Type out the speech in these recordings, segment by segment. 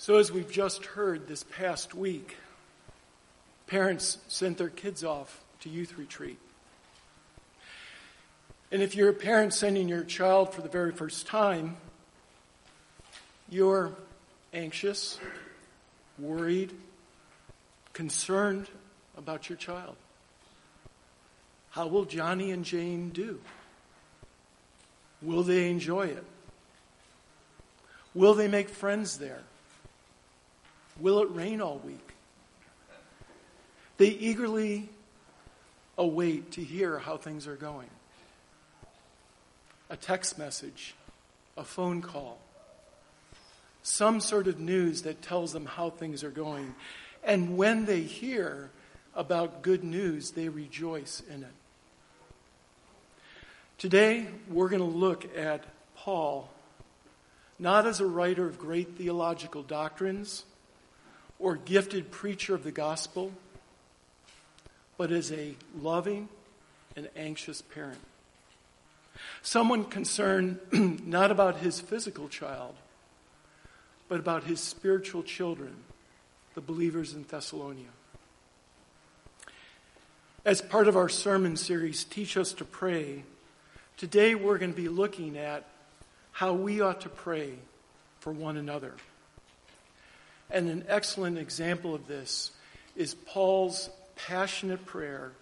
So, as we've just heard this past week, parents sent their kids off to youth retreat. And if you're a parent sending your child for the very first time, you're anxious, worried, concerned about your child. How will Johnny and Jane do? Will they enjoy it? Will they make friends there? Will it rain all week? They eagerly await to hear how things are going. A text message, a phone call, some sort of news that tells them how things are going. And when they hear about good news, they rejoice in it. Today, we're going to look at Paul not as a writer of great theological doctrines or gifted preacher of the gospel, but as a loving and anxious parent. Someone concerned not about his physical child, but about his spiritual children, the believers in Thessalonica. As part of our sermon series, Teach Us to Pray, today we're going to be looking at how we ought to pray for one another. And an excellent example of this is Paul's passionate prayer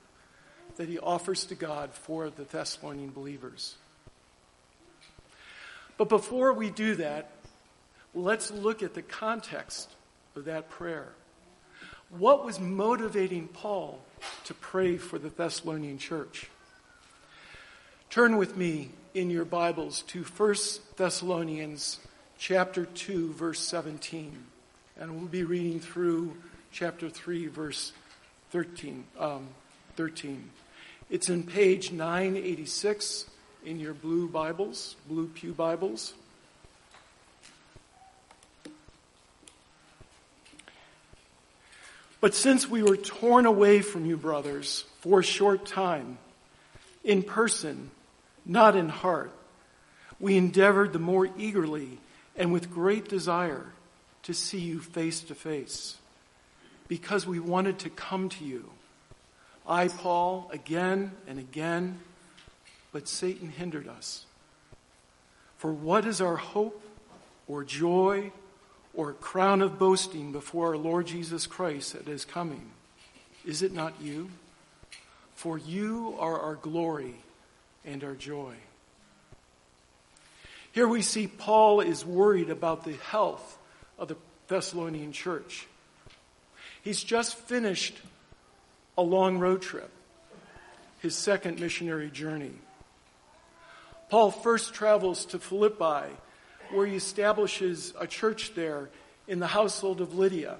that he offers to God for the Thessalonian believers. But before we do that, let's look at the context of that prayer. What was motivating Paul to pray for the Thessalonian church? Turn with me in your Bibles to 1 Thessalonians chapter 2 verse 17 and we'll be reading through chapter 3 verse 13 um, 13 it's in page 986 in your blue Bibles blue pew Bibles. But since we were torn away from you, brothers, for a short time, in person, not in heart, we endeavored the more eagerly and with great desire to see you face to face, because we wanted to come to you. I, Paul, again and again, but Satan hindered us. For what is our hope or joy or crown of boasting before our Lord Jesus Christ at his coming? Is it not you? For you are our glory and our joy. Here we see Paul is worried about the health of the Thessalonian church. He's just finished a long road trip, his second missionary journey. Paul first travels to Philippi where he establishes a church there in the household of Lydia.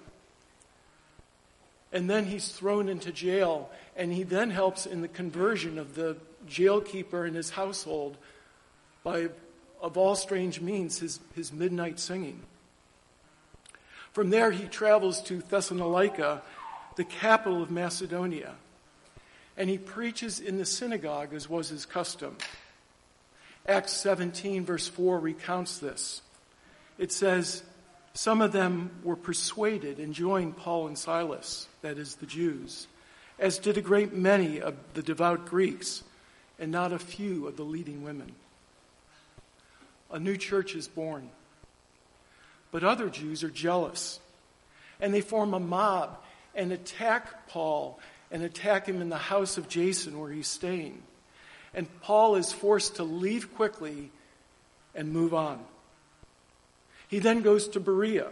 And then he's thrown into jail, and he then helps in the conversion of the jailkeeper and his household by, of all strange means, his, his midnight singing. From there, he travels to Thessalonica, the capital of Macedonia, and he preaches in the synagogue as was his custom. Acts 17, verse 4, recounts this. It says, Some of them were persuaded and joined Paul and Silas, that is, the Jews, as did a great many of the devout Greeks, and not a few of the leading women. A new church is born. But other Jews are jealous, and they form a mob and attack Paul and attack him in the house of Jason where he's staying. And Paul is forced to leave quickly and move on. He then goes to Berea,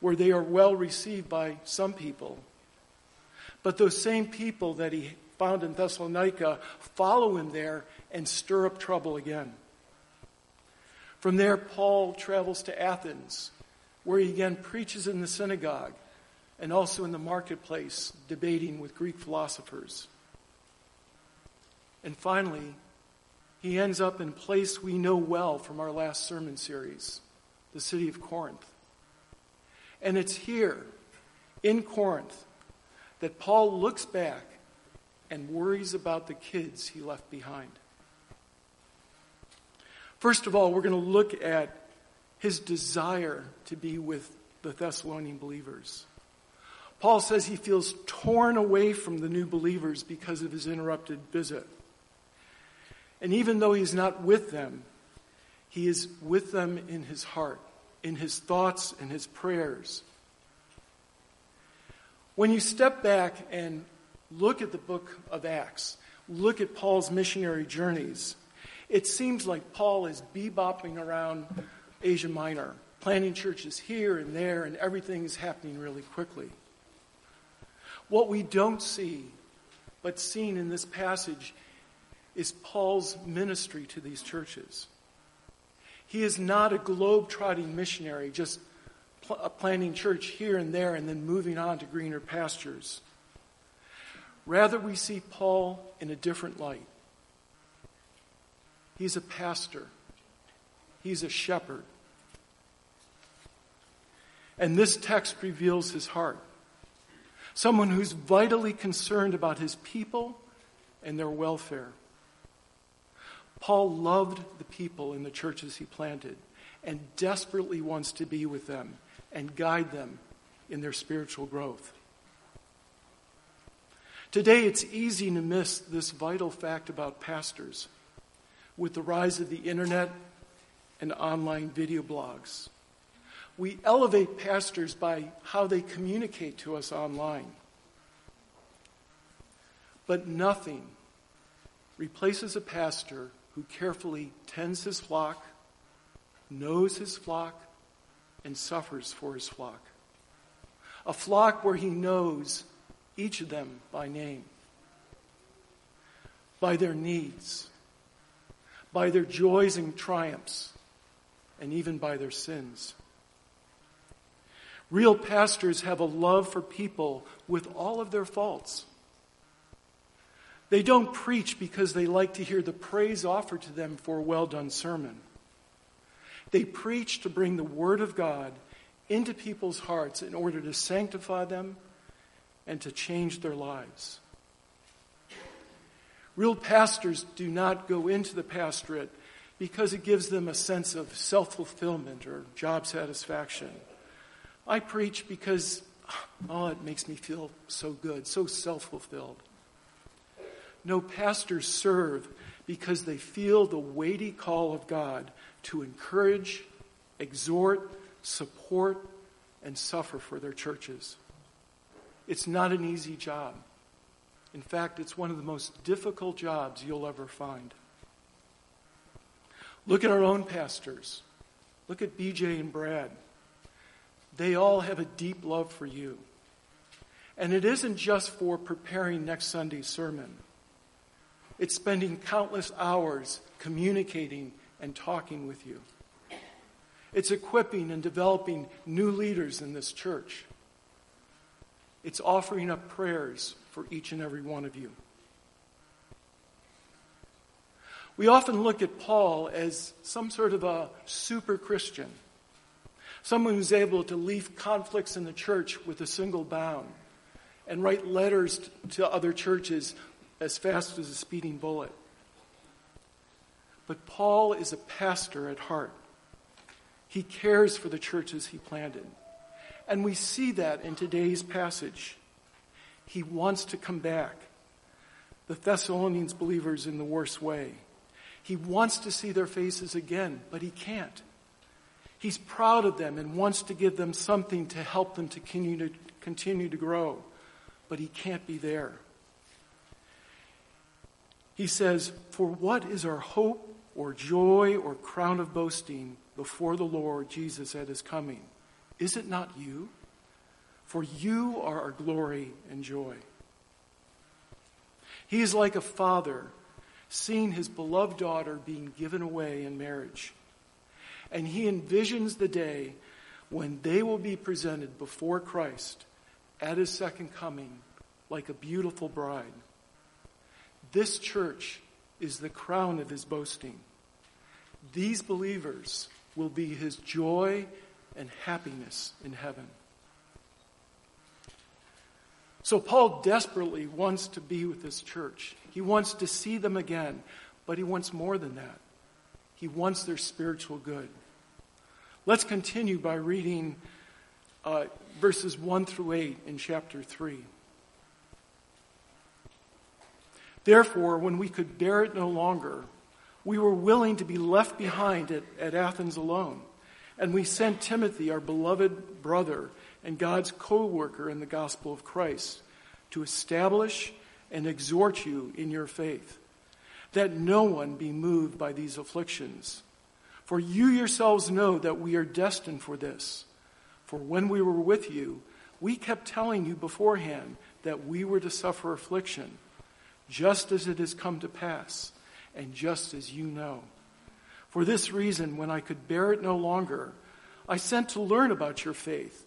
where they are well received by some people. But those same people that he found in Thessalonica follow him there and stir up trouble again. From there, Paul travels to Athens, where he again preaches in the synagogue and also in the marketplace, debating with Greek philosophers. And finally, he ends up in a place we know well from our last sermon series, the city of Corinth. And it's here, in Corinth, that Paul looks back and worries about the kids he left behind. First of all, we're going to look at his desire to be with the Thessalonian believers. Paul says he feels torn away from the new believers because of his interrupted visit. And even though he's not with them, he is with them in his heart, in his thoughts and his prayers. When you step back and look at the book of Acts, look at Paul's missionary journeys, it seems like Paul is bebopping around Asia Minor, planting churches here and there, and everything is happening really quickly. What we don't see, but seen in this passage, is Paul's ministry to these churches. He is not a globe-trotting missionary, just pl- uh, planting church here and there and then moving on to greener pastures. Rather, we see Paul in a different light. He's a pastor. He's a shepherd. And this text reveals his heart. Someone who's vitally concerned about his people and their welfare. Paul loved the people in the churches he planted and desperately wants to be with them and guide them in their spiritual growth. Today, it's easy to miss this vital fact about pastors with the rise of the internet and online video blogs. We elevate pastors by how they communicate to us online. But nothing replaces a pastor who carefully tends his flock, knows his flock, and suffers for his flock. A flock where he knows each of them by name, by their needs, by their joys and triumphs, and even by their sins. Real pastors have a love for people with all of their faults. They don't preach because they like to hear the praise offered to them for a well done sermon. They preach to bring the Word of God into people's hearts in order to sanctify them and to change their lives. Real pastors do not go into the pastorate because it gives them a sense of self fulfillment or job satisfaction. I preach because, oh, it makes me feel so good, so self fulfilled. No, pastors serve because they feel the weighty call of God to encourage, exhort, support, and suffer for their churches. It's not an easy job. In fact, it's one of the most difficult jobs you'll ever find. Look at our own pastors. Look at BJ and Brad. They all have a deep love for you. And it isn't just for preparing next Sunday's sermon. It's spending countless hours communicating and talking with you. It's equipping and developing new leaders in this church. It's offering up prayers for each and every one of you. We often look at Paul as some sort of a super Christian, someone who's able to leave conflicts in the church with a single bound and write letters to other churches as fast as a speeding bullet. But Paul is a pastor at heart. He cares for the churches he planted. And we see that in today's passage. He wants to come back. The Thessalonians believers in the worst way. He wants to see their faces again, but he can't. He's proud of them and wants to give them something to help them to continue to, continue to grow, but he can't be there. He says, For what is our hope or joy or crown of boasting before the Lord Jesus at his coming? Is it not you? For you are our glory and joy. He is like a father seeing his beloved daughter being given away in marriage. And he envisions the day when they will be presented before Christ at his second coming like a beautiful bride. This church is the crown of his boasting. These believers will be his joy and happiness in heaven. So, Paul desperately wants to be with this church. He wants to see them again, but he wants more than that. He wants their spiritual good. Let's continue by reading uh, verses 1 through 8 in chapter 3. Therefore, when we could bear it no longer, we were willing to be left behind at, at Athens alone. And we sent Timothy, our beloved brother and God's co worker in the gospel of Christ, to establish and exhort you in your faith, that no one be moved by these afflictions. For you yourselves know that we are destined for this. For when we were with you, we kept telling you beforehand that we were to suffer affliction, just as it has come to pass, and just as you know. For this reason, when I could bear it no longer, I sent to learn about your faith,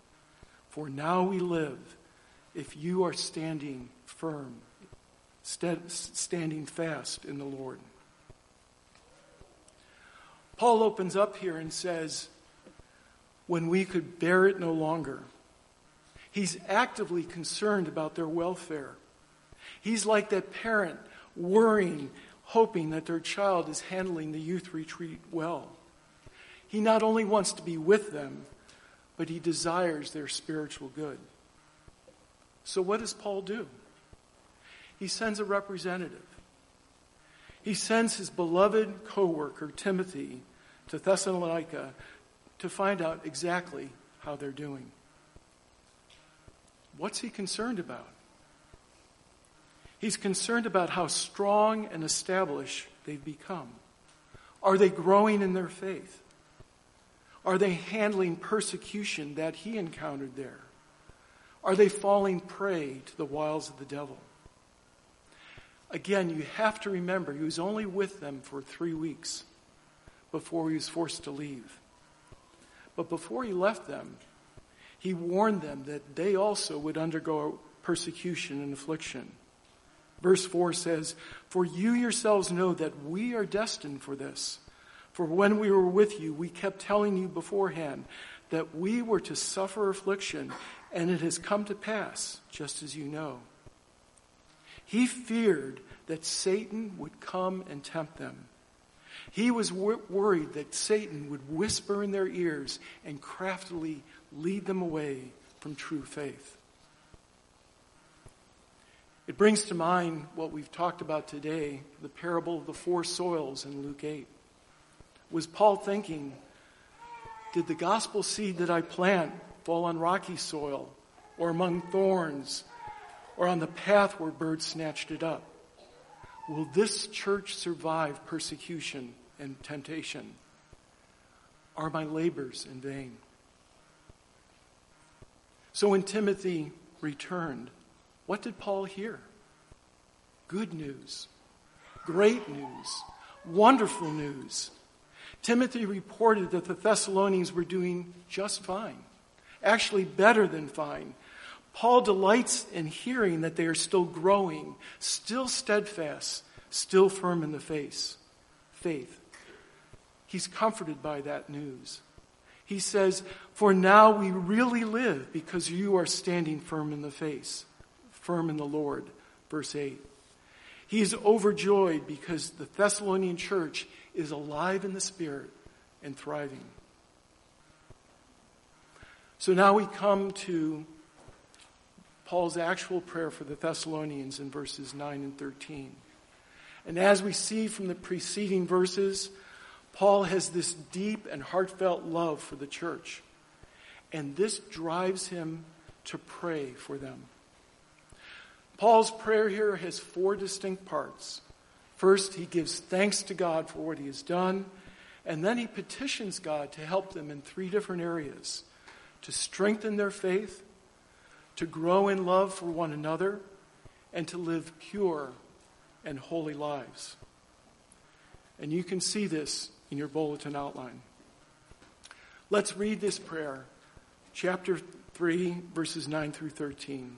for now we live if you are standing firm, standing fast in the Lord. Paul opens up here and says, when we could bear it no longer. He's actively concerned about their welfare. He's like that parent worrying, hoping that their child is handling the youth retreat well. He not only wants to be with them, but he desires their spiritual good. So, what does Paul do? He sends a representative. He sends his beloved co worker, Timothy, to Thessalonica to find out exactly how they're doing. What's he concerned about? He's concerned about how strong and established they've become. Are they growing in their faith? Are they handling persecution that he encountered there? Are they falling prey to the wiles of the devil? Again, you have to remember he was only with them for three weeks before he was forced to leave. But before he left them, he warned them that they also would undergo persecution and affliction. Verse 4 says, For you yourselves know that we are destined for this. For when we were with you, we kept telling you beforehand that we were to suffer affliction, and it has come to pass, just as you know. He feared that Satan would come and tempt them. He was wor- worried that Satan would whisper in their ears and craftily lead them away from true faith. It brings to mind what we've talked about today the parable of the four soils in Luke 8. Was Paul thinking, did the gospel seed that I plant fall on rocky soil or among thorns or on the path where birds snatched it up? Will this church survive persecution and temptation? Are my labors in vain? So when Timothy returned, what did Paul hear? Good news, great news, wonderful news. Timothy reported that the Thessalonians were doing just fine, actually better than fine. Paul delights in hearing that they are still growing, still steadfast, still firm in the face, faith. He's comforted by that news. He says, For now we really live because you are standing firm in the face, firm in the Lord. Verse 8. He is overjoyed because the Thessalonian church is alive in the Spirit and thriving. So now we come to Paul's actual prayer for the Thessalonians in verses 9 and 13. And as we see from the preceding verses, Paul has this deep and heartfelt love for the church. And this drives him to pray for them. Paul's prayer here has four distinct parts. First, he gives thanks to God for what he has done, and then he petitions God to help them in three different areas to strengthen their faith, to grow in love for one another, and to live pure and holy lives. And you can see this in your bulletin outline. Let's read this prayer chapter 3, verses 9 through 13.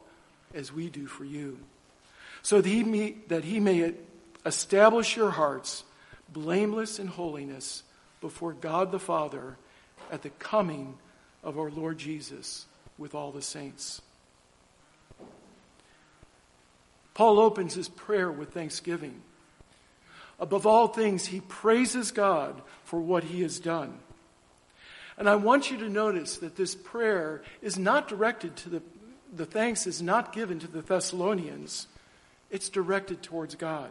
as we do for you. So that he may, that he may establish your hearts blameless in holiness before God the Father at the coming of our Lord Jesus with all the saints. Paul opens his prayer with thanksgiving. Above all things, he praises God for what he has done. And I want you to notice that this prayer is not directed to the, the thanks is not given to the Thessalonians, it's directed towards God.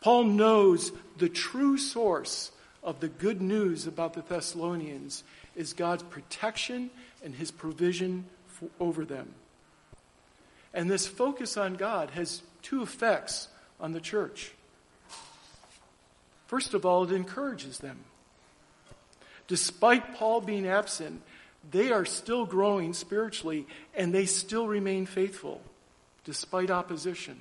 Paul knows the true source of the good news about the Thessalonians is God's protection and his provision for, over them. And this focus on God has two effects on the church. First of all, it encourages them. Despite Paul being absent, they are still growing spiritually and they still remain faithful despite opposition.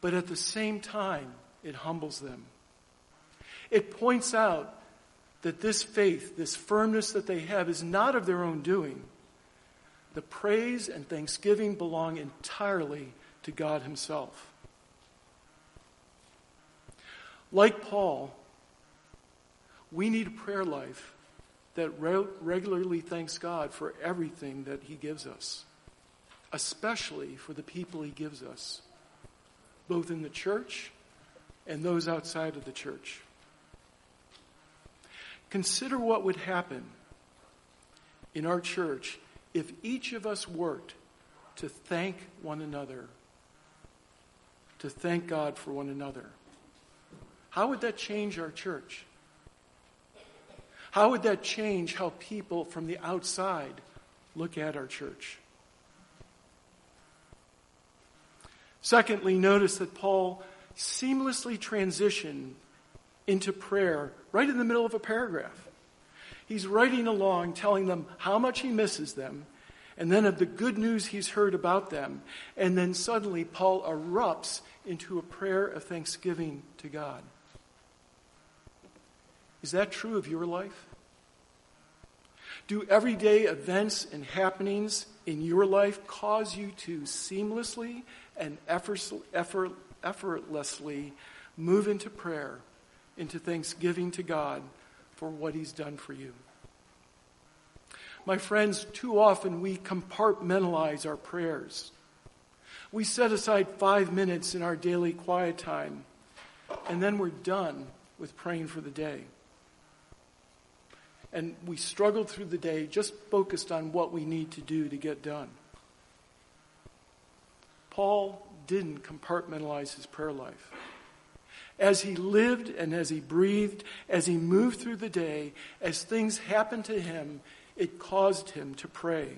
But at the same time, it humbles them. It points out that this faith, this firmness that they have, is not of their own doing. The praise and thanksgiving belong entirely to God Himself. Like Paul, we need a prayer life that re- regularly thanks God for everything that He gives us, especially for the people He gives us, both in the church and those outside of the church. Consider what would happen in our church if each of us worked to thank one another, to thank God for one another. How would that change our church? How would that change how people from the outside look at our church? Secondly, notice that Paul seamlessly transitioned into prayer right in the middle of a paragraph. He's writing along, telling them how much he misses them, and then of the good news he's heard about them. And then suddenly, Paul erupts into a prayer of thanksgiving to God. Is that true of your life? Do everyday events and happenings in your life cause you to seamlessly and effortlessly move into prayer, into thanksgiving to God for what He's done for you? My friends, too often we compartmentalize our prayers. We set aside five minutes in our daily quiet time, and then we're done with praying for the day and we struggled through the day just focused on what we need to do to get done. Paul didn't compartmentalize his prayer life. As he lived and as he breathed, as he moved through the day, as things happened to him, it caused him to pray,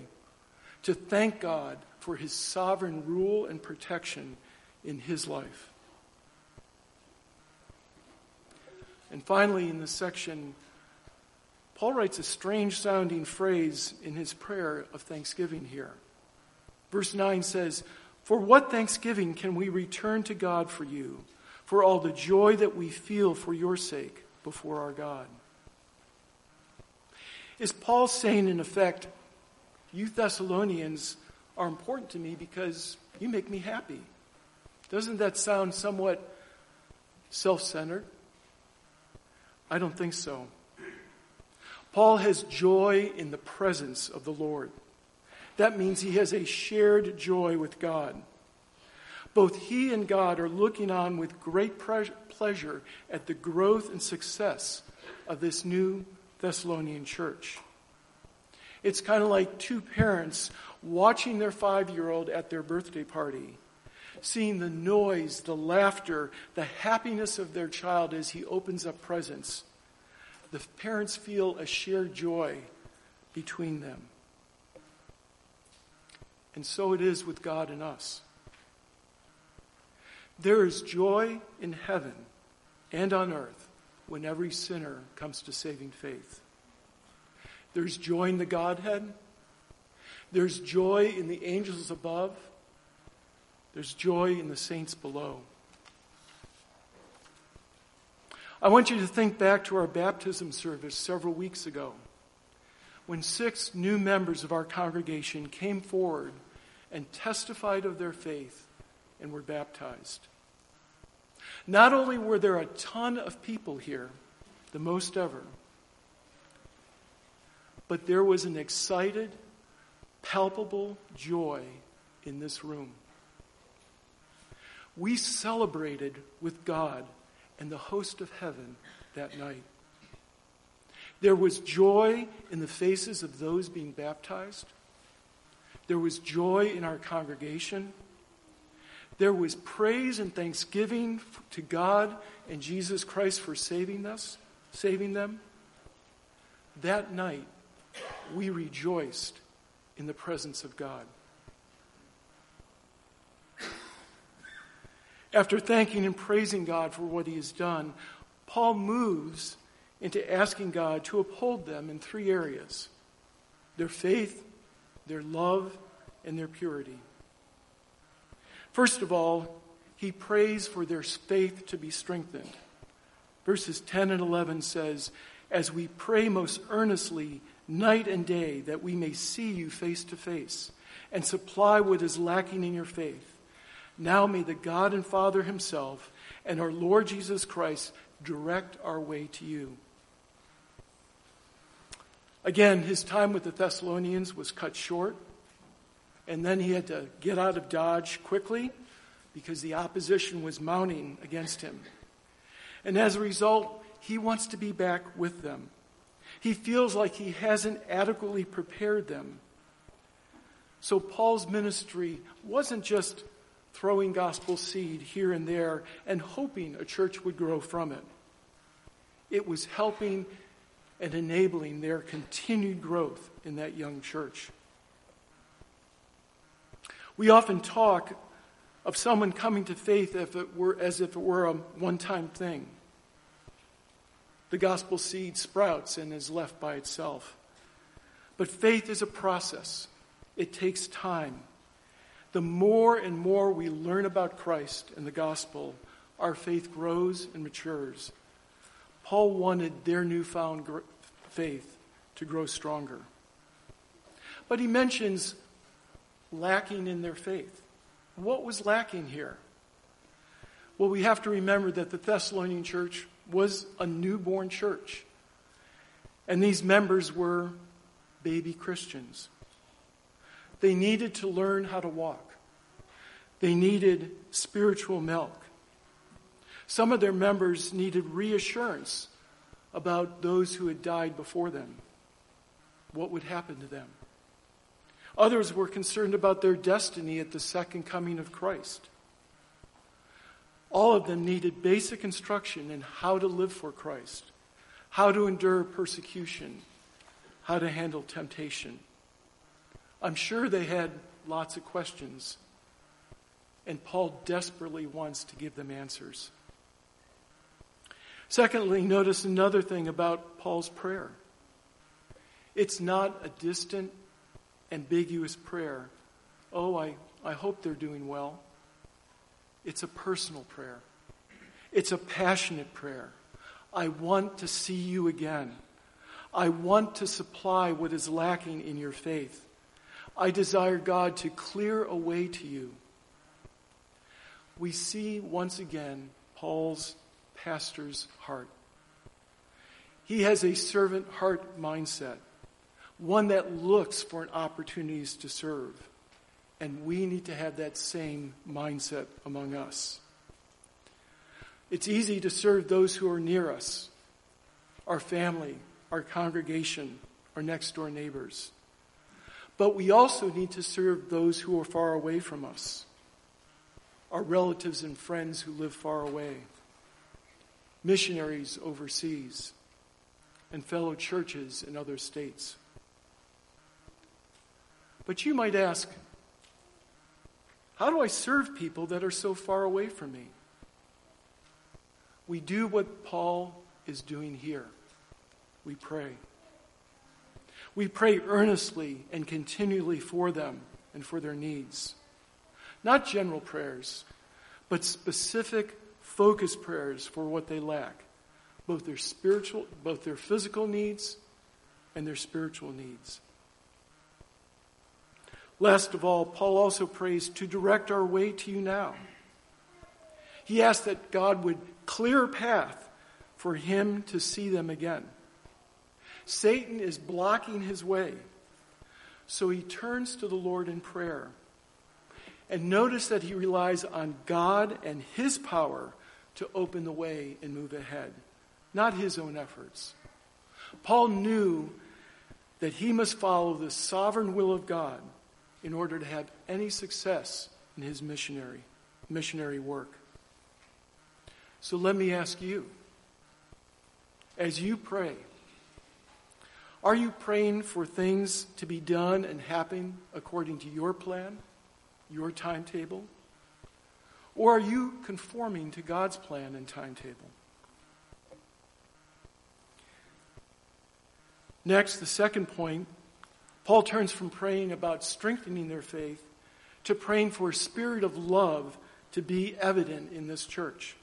to thank God for his sovereign rule and protection in his life. And finally, in this section, Paul writes a strange sounding phrase in his prayer of thanksgiving here. Verse 9 says, For what thanksgiving can we return to God for you, for all the joy that we feel for your sake before our God? Is Paul saying, in effect, you Thessalonians are important to me because you make me happy? Doesn't that sound somewhat self centered? I don't think so. Paul has joy in the presence of the Lord. That means he has a shared joy with God. Both he and God are looking on with great pleasure at the growth and success of this new Thessalonian church. It's kind of like two parents watching their five year old at their birthday party, seeing the noise, the laughter, the happiness of their child as he opens up presents the parents feel a shared joy between them. And so it is with God and us. There is joy in heaven and on earth when every sinner comes to saving faith. There's joy in the Godhead. There's joy in the angels above. There's joy in the saints below. I want you to think back to our baptism service several weeks ago when six new members of our congregation came forward and testified of their faith and were baptized. Not only were there a ton of people here, the most ever, but there was an excited, palpable joy in this room. We celebrated with God and the host of heaven that night. There was joy in the faces of those being baptized. There was joy in our congregation. There was praise and thanksgiving to God and Jesus Christ for saving us, saving them. That night, we rejoiced in the presence of God. After thanking and praising God for what he has done, Paul moves into asking God to uphold them in three areas their faith, their love, and their purity. First of all, he prays for their faith to be strengthened. Verses 10 and 11 says, As we pray most earnestly night and day that we may see you face to face and supply what is lacking in your faith. Now may the God and Father Himself and our Lord Jesus Christ direct our way to you. Again, his time with the Thessalonians was cut short, and then he had to get out of Dodge quickly because the opposition was mounting against him. And as a result, he wants to be back with them. He feels like he hasn't adequately prepared them. So Paul's ministry wasn't just throwing gospel seed here and there and hoping a church would grow from it. It was helping and enabling their continued growth in that young church. We often talk of someone coming to faith if it were, as if it were a one time thing the gospel seed sprouts and is left by itself. But faith is a process, it takes time. The more and more we learn about Christ and the gospel, our faith grows and matures. Paul wanted their newfound gr- faith to grow stronger. But he mentions lacking in their faith. What was lacking here? Well, we have to remember that the Thessalonian church was a newborn church. And these members were baby Christians. They needed to learn how to walk, they needed spiritual milk. Some of their members needed reassurance about those who had died before them. What would happen to them? Others were concerned about their destiny at the second coming of Christ. All of them needed basic instruction in how to live for Christ, how to endure persecution, how to handle temptation. I'm sure they had lots of questions, and Paul desperately wants to give them answers. Secondly, notice another thing about Paul's prayer. It's not a distant, ambiguous prayer. Oh, I, I hope they're doing well. It's a personal prayer, it's a passionate prayer. I want to see you again. I want to supply what is lacking in your faith. I desire God to clear a way to you. We see once again Paul's pastor's heart. He has a servant heart mindset, one that looks for opportunities to serve. And we need to have that same mindset among us. It's easy to serve those who are near us, our family, our congregation, our next door neighbors. But we also need to serve those who are far away from us, our relatives and friends who live far away, missionaries overseas, and fellow churches in other states. But you might ask, how do I serve people that are so far away from me? We do what Paul is doing here. We pray. We pray earnestly and continually for them and for their needs. Not general prayers, but specific, focused prayers for what they lack, both their spiritual, both their physical needs and their spiritual needs. Last of all, Paul also prays to direct our way to you now. He asks that God would clear a path for him to see them again. Satan is blocking his way. So he turns to the Lord in prayer. And notice that he relies on God and his power to open the way and move ahead, not his own efforts. Paul knew that he must follow the sovereign will of God in order to have any success in his missionary missionary work. So let me ask you, as you pray, are you praying for things to be done and happen according to your plan, your timetable? Or are you conforming to God's plan and timetable? Next, the second point, Paul turns from praying about strengthening their faith to praying for a spirit of love to be evident in this church.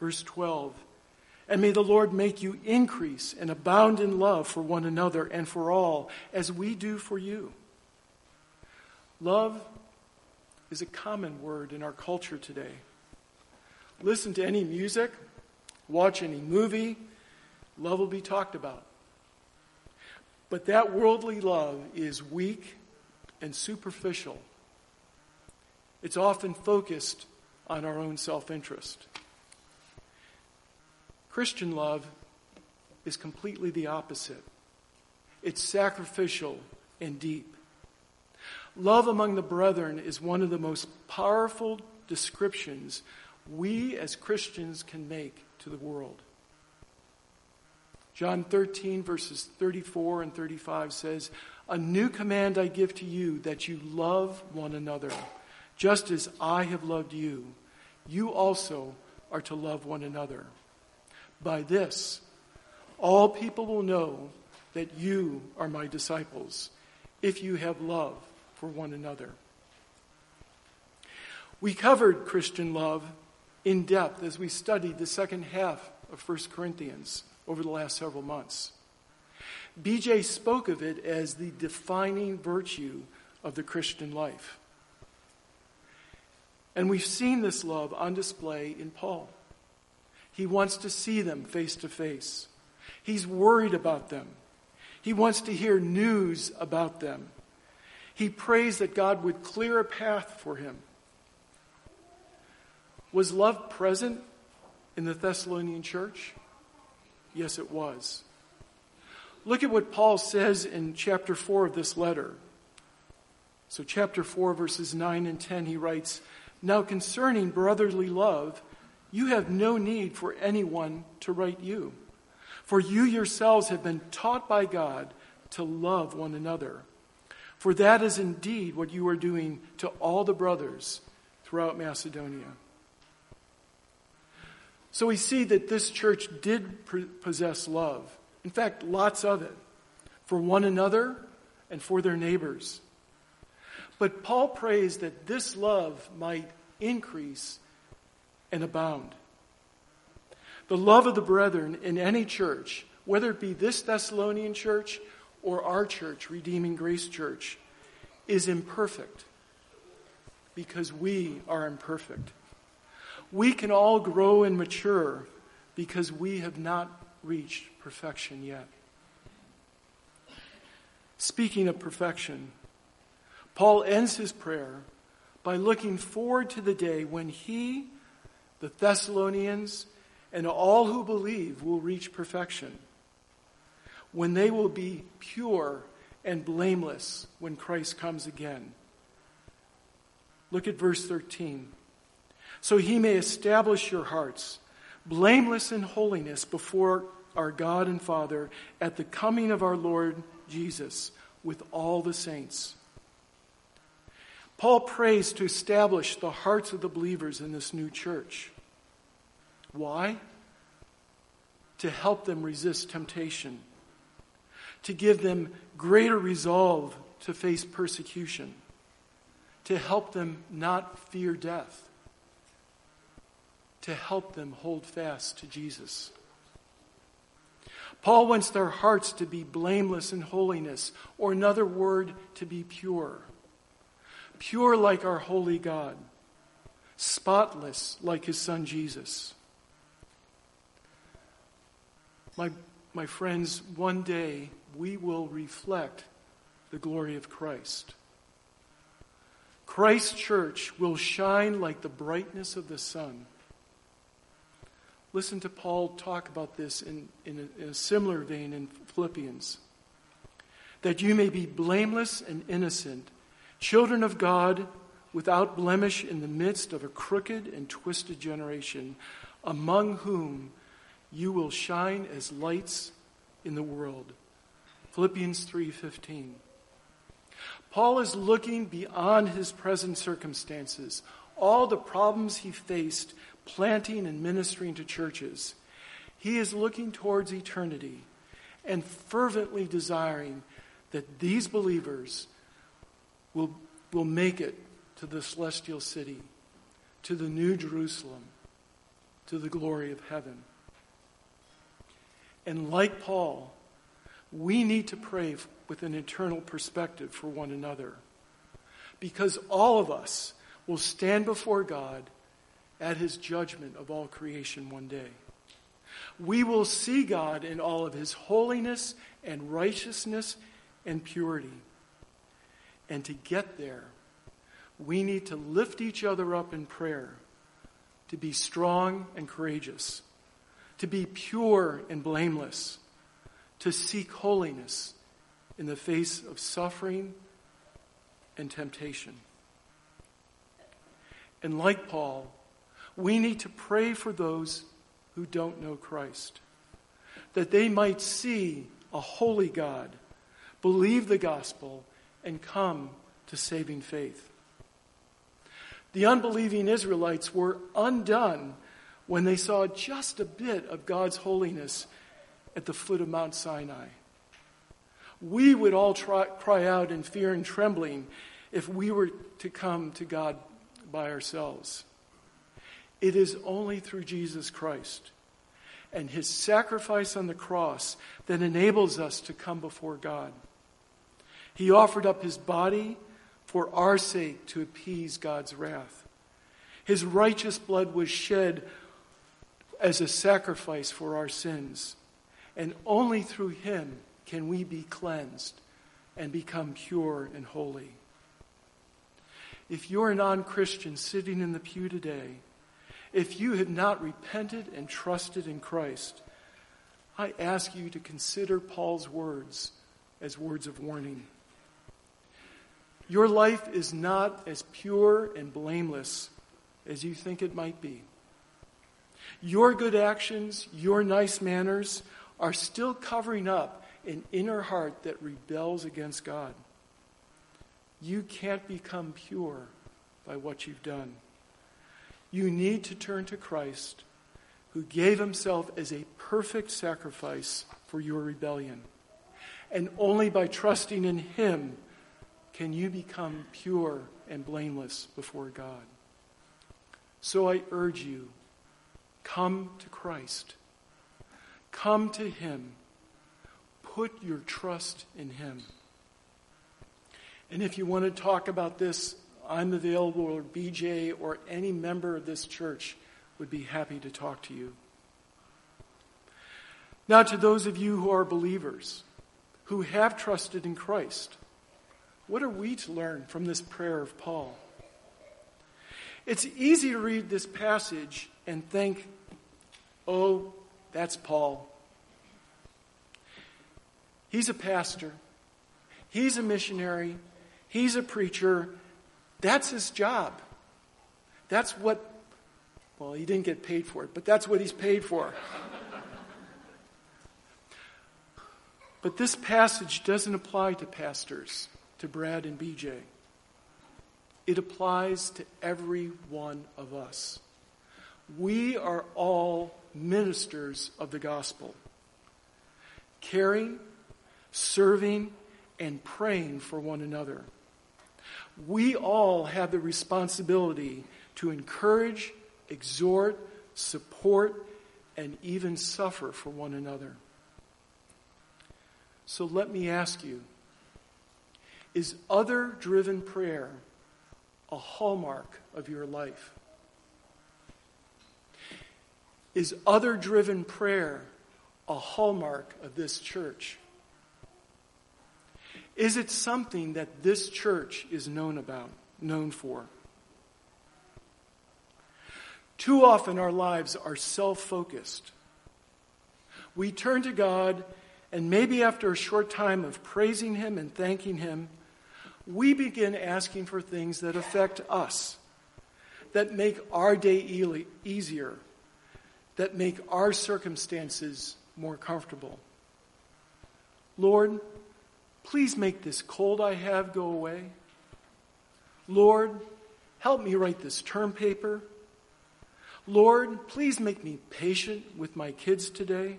Verse 12 and may the Lord make you increase and abound in love for one another and for all, as we do for you. Love is a common word in our culture today. Listen to any music, watch any movie, love will be talked about. But that worldly love is weak and superficial. It's often focused on our own self interest. Christian love is completely the opposite. It's sacrificial and deep. Love among the brethren is one of the most powerful descriptions we as Christians can make to the world. John 13, verses 34 and 35 says, A new command I give to you that you love one another, just as I have loved you. You also are to love one another. By this, all people will know that you are my disciples if you have love for one another. We covered Christian love in depth as we studied the second half of 1 Corinthians over the last several months. BJ spoke of it as the defining virtue of the Christian life. And we've seen this love on display in Paul. He wants to see them face to face. He's worried about them. He wants to hear news about them. He prays that God would clear a path for him. Was love present in the Thessalonian church? Yes, it was. Look at what Paul says in chapter 4 of this letter. So, chapter 4, verses 9 and 10, he writes Now concerning brotherly love, you have no need for anyone to write you. For you yourselves have been taught by God to love one another. For that is indeed what you are doing to all the brothers throughout Macedonia. So we see that this church did possess love. In fact, lots of it for one another and for their neighbors. But Paul prays that this love might increase and abound. The love of the brethren in any church, whether it be this Thessalonian church or our church, Redeeming Grace Church, is imperfect because we are imperfect. We can all grow and mature because we have not reached perfection yet. Speaking of perfection, Paul ends his prayer by looking forward to the day when he the Thessalonians, and all who believe will reach perfection, when they will be pure and blameless when Christ comes again. Look at verse 13. So he may establish your hearts, blameless in holiness before our God and Father at the coming of our Lord Jesus with all the saints. Paul prays to establish the hearts of the believers in this new church. Why? To help them resist temptation, to give them greater resolve to face persecution, to help them not fear death, to help them hold fast to Jesus. Paul wants their hearts to be blameless in holiness, or another word, to be pure. Pure like our holy God, spotless like his son Jesus. My, my friends, one day we will reflect the glory of Christ. Christ's church will shine like the brightness of the sun. Listen to Paul talk about this in, in, a, in a similar vein in Philippians. That you may be blameless and innocent, children of God, without blemish in the midst of a crooked and twisted generation, among whom you will shine as lights in the world. Philippians 3:15. Paul is looking beyond his present circumstances, all the problems he faced planting and ministering to churches. He is looking towards eternity and fervently desiring that these believers will, will make it to the celestial city, to the new Jerusalem, to the glory of heaven. And like Paul, we need to pray with an eternal perspective for one another. Because all of us will stand before God at his judgment of all creation one day. We will see God in all of his holiness and righteousness and purity. And to get there, we need to lift each other up in prayer, to be strong and courageous, to be pure and blameless, to seek holiness in the face of suffering and temptation. And like Paul, we need to pray for those who don't know Christ, that they might see a holy God, believe the gospel, and come to saving faith. The unbelieving Israelites were undone when they saw just a bit of God's holiness at the foot of Mount Sinai. We would all try, cry out in fear and trembling if we were to come to God by ourselves. It is only through Jesus Christ and his sacrifice on the cross that enables us to come before God. He offered up his body for our sake to appease God's wrath. His righteous blood was shed as a sacrifice for our sins. And only through him can we be cleansed and become pure and holy. If you're a non Christian sitting in the pew today, if you have not repented and trusted in Christ, I ask you to consider Paul's words as words of warning. Your life is not as pure and blameless as you think it might be. Your good actions, your nice manners, are still covering up an inner heart that rebels against God. You can't become pure by what you've done. You need to turn to Christ, who gave himself as a perfect sacrifice for your rebellion. And only by trusting in him can you become pure and blameless before God. So I urge you come to Christ, come to him, put your trust in him. And if you want to talk about this I'm available, or BJ, or any member of this church would be happy to talk to you. Now, to those of you who are believers, who have trusted in Christ, what are we to learn from this prayer of Paul? It's easy to read this passage and think, oh, that's Paul. He's a pastor, he's a missionary, he's a preacher, that's his job. That's what, well, he didn't get paid for it, but that's what he's paid for. But this passage doesn't apply to pastors, to Brad and BJ. It applies to every one of us. We are all ministers of the gospel, caring, serving, and praying for one another. We all have the responsibility to encourage, exhort, support, and even suffer for one another. So let me ask you is other driven prayer a hallmark of your life? Is other driven prayer a hallmark of this church? Is it something that this church is known about, known for? Too often our lives are self focused. We turn to God, and maybe after a short time of praising Him and thanking Him, we begin asking for things that affect us, that make our day easier, that make our circumstances more comfortable. Lord, please make this cold I have go away. Lord, help me write this term paper. Lord, please make me patient with my kids today.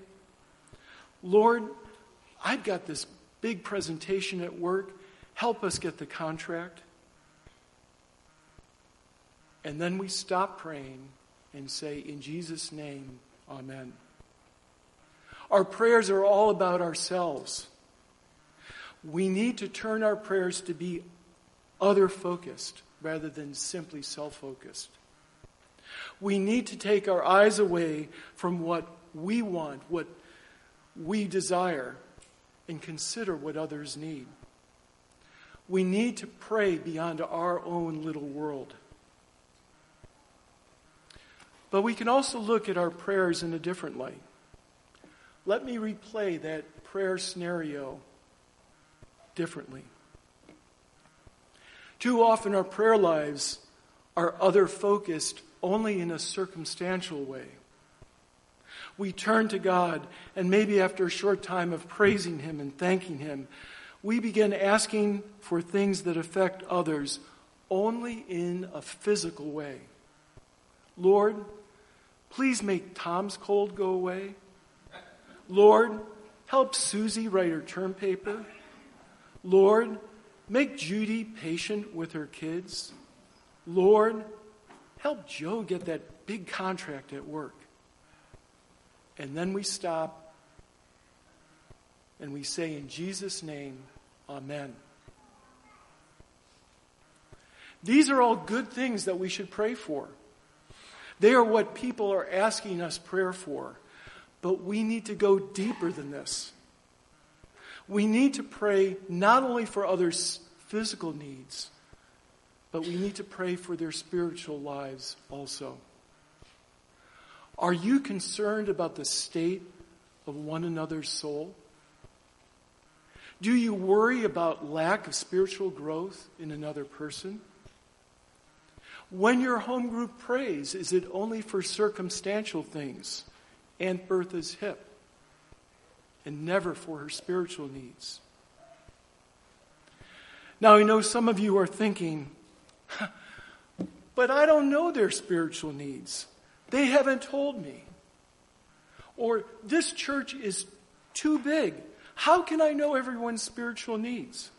Lord, I've got this big presentation at work. Help us get the contract. And then we stop praying and say, In Jesus' name, Amen. Our prayers are all about ourselves. We need to turn our prayers to be other focused rather than simply self focused. We need to take our eyes away from what we want, what we desire, and consider what others need. We need to pray beyond our own little world. But we can also look at our prayers in a different light. Let me replay that prayer scenario differently. Too often, our prayer lives are other focused only in a circumstantial way. We turn to God, and maybe after a short time of praising Him and thanking Him, we begin asking for things that affect others only in a physical way. Lord, please make Tom's cold go away. Lord, help Susie write her term paper. Lord, make Judy patient with her kids. Lord, help Joe get that big contract at work. And then we stop and we say, In Jesus' name, Amen. These are all good things that we should pray for. They are what people are asking us prayer for. But we need to go deeper than this. We need to pray not only for others' physical needs, but we need to pray for their spiritual lives also. Are you concerned about the state of one another's soul? Do you worry about lack of spiritual growth in another person? When your home group prays, is it only for circumstantial things? Aunt Bertha's hip, and never for her spiritual needs. Now, I know some of you are thinking, but I don't know their spiritual needs. They haven't told me. Or this church is too big. How can I know everyone's spiritual needs?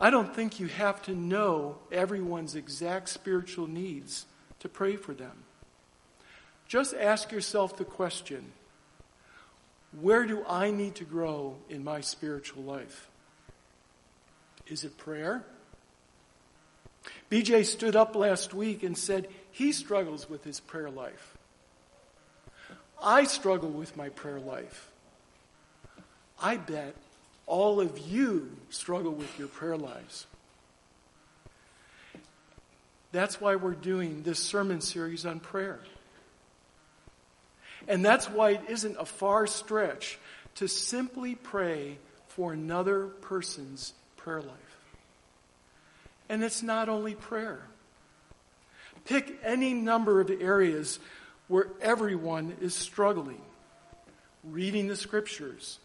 I don't think you have to know everyone's exact spiritual needs to pray for them. Just ask yourself the question where do I need to grow in my spiritual life? Is it prayer? BJ stood up last week and said he struggles with his prayer life. I struggle with my prayer life. I bet all of you struggle with your prayer lives. That's why we're doing this sermon series on prayer. And that's why it isn't a far stretch to simply pray for another person's prayer life. And it's not only prayer. Pick any number of areas where everyone is struggling. reading the scriptures,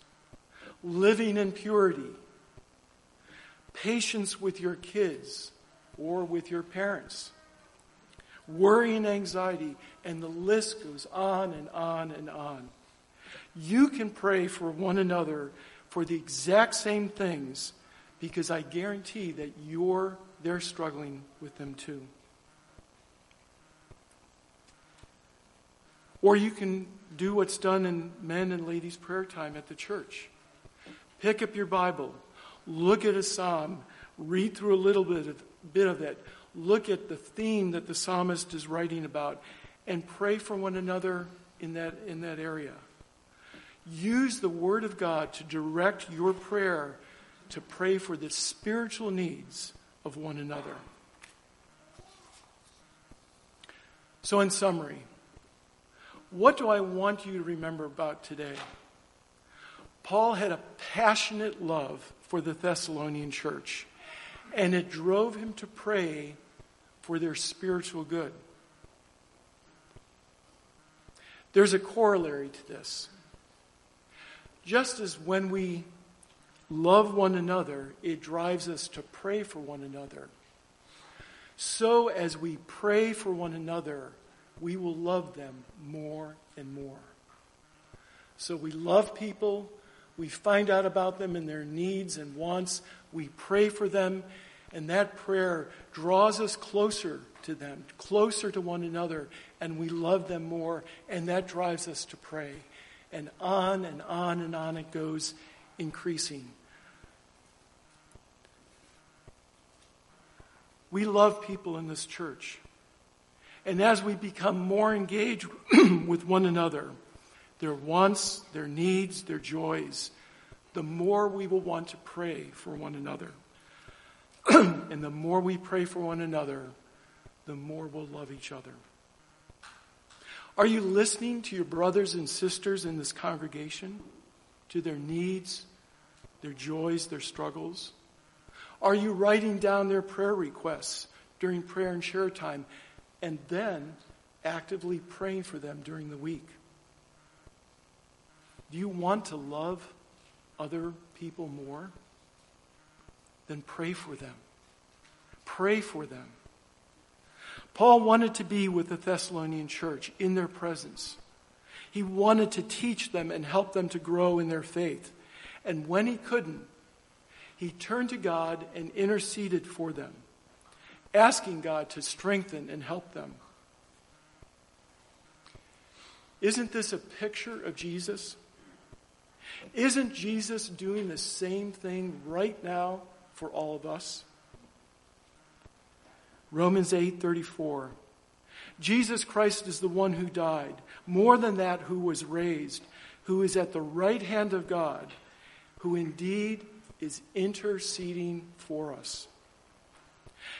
living in purity, patience with your kids or with your parents, worry and anxiety, and the list goes on and on and on. You can pray for one another for the exact same things because I guarantee that you're they're struggling with them too. Or you can do what's done in men and ladies prayer time at the church. Pick up your Bible, look at a psalm, read through a little bit of, bit of it, look at the theme that the psalmist is writing about, and pray for one another in that, in that area. Use the Word of God to direct your prayer to pray for the spiritual needs of one another. So, in summary, what do I want you to remember about today? Paul had a passionate love for the Thessalonian church, and it drove him to pray for their spiritual good. There's a corollary to this. Just as when we love one another, it drives us to pray for one another. So, as we pray for one another, we will love them more and more. So, we love people, we find out about them and their needs and wants, we pray for them, and that prayer draws us closer to them, closer to one another, and we love them more, and that drives us to pray. And on and on and on it goes, increasing. We love people in this church. And as we become more engaged with one another, their wants, their needs, their joys, the more we will want to pray for one another. and the more we pray for one another, the more we'll love each other. Are you listening to your brothers and sisters in this congregation, to their needs, their joys, their struggles? Are you writing down their prayer requests during prayer and share time and then actively praying for them during the week? Do you want to love other people more? Then pray for them. Pray for them. Paul wanted to be with the Thessalonian church in their presence. He wanted to teach them and help them to grow in their faith. And when he couldn't, he turned to God and interceded for them, asking God to strengthen and help them. Isn't this a picture of Jesus? Isn't Jesus doing the same thing right now for all of us? Romans 8:34 Jesus Christ is the one who died, more than that who was raised, who is at the right hand of God, who indeed is interceding for us.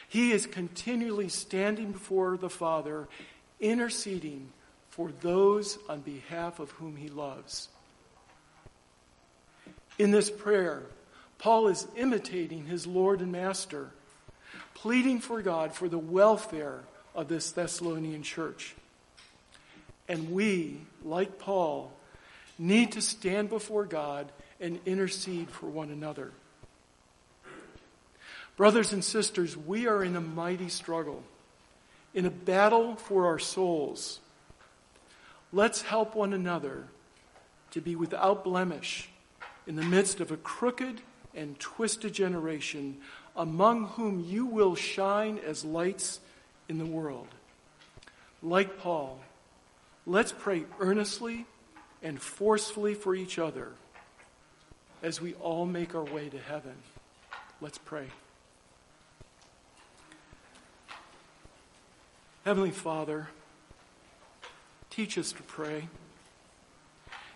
He is continually standing before the Father, interceding for those on behalf of whom he loves. In this prayer, Paul is imitating his Lord and Master, pleading for God for the welfare of this Thessalonian church. And we, like Paul, need to stand before God and intercede for one another. Brothers and sisters, we are in a mighty struggle, in a battle for our souls. Let's help one another to be without blemish in the midst of a crooked and twisted generation among whom you will shine as lights in the world. Like Paul, let's pray earnestly and forcefully for each other as we all make our way to heaven. Let's pray. Heavenly Father, teach us to pray.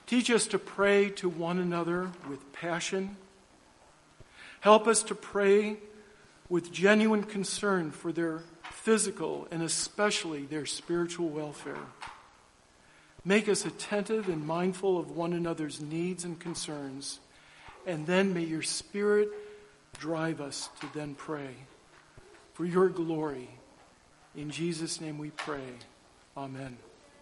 Teach us to pray to one another with passion. Help us to pray with genuine concern for their physical and especially their spiritual welfare. Make us attentive and mindful of one another's needs and concerns and then may your Spirit drive us to then pray for your glory. In Jesus' name we pray. Amen.